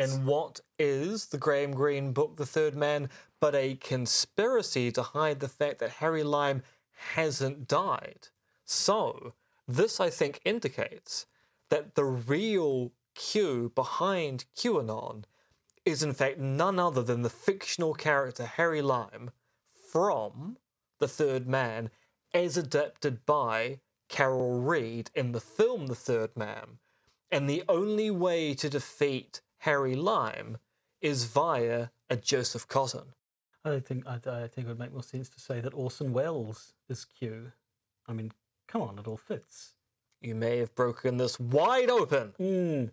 And what is the Graham Greene book, The Third Man, but a conspiracy to hide the fact that Harry Lime hasn't died? So, this I think indicates that the real Q behind QAnon is in fact none other than the fictional character Harry Lime from The Third Man as adapted by Carol Reed in the film The Third Man. And the only way to defeat Harry Lime is via a Joseph Cotten. I think I, I think it would make more sense to say that Orson Welles is Q. I mean, come on, it all fits. You may have broken this wide open. Mm.